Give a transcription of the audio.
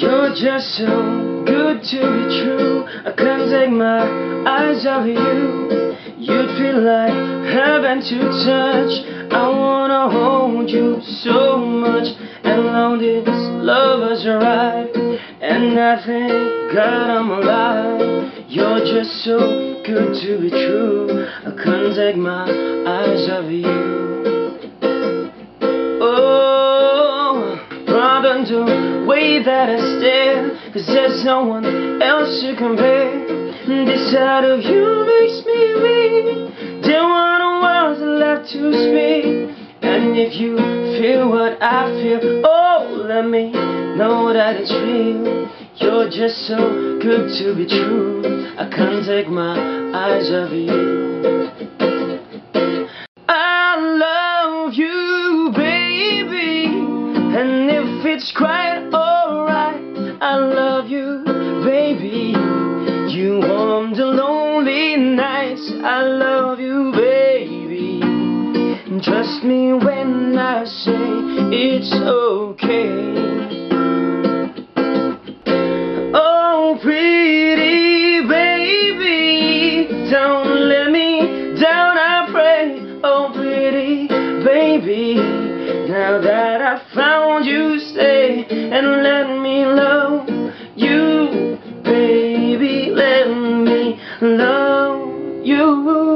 You're just so good to be true. I can't take my eyes off you. You'd feel like heaven to touch. I wanna hold you so much. And long this love has arrived. And I thank God I'm alive. You're just so good to be true. I can't take my eyes off you. The way that I stare. Cause there's no one else to compare. This side of you makes me weak. There are no words left to speak. And if you feel what I feel, oh, let me know that it's real. You're just so good to be true. I can't take my eyes off you. And if it's quite alright, I love you, baby. You warm the lonely nights, I love you, baby. Trust me when I say it's okay. Oh, pretty baby, don't let me down, I pray. Oh, pretty baby. Now that I found you, stay and let me love you, baby. Let me love you.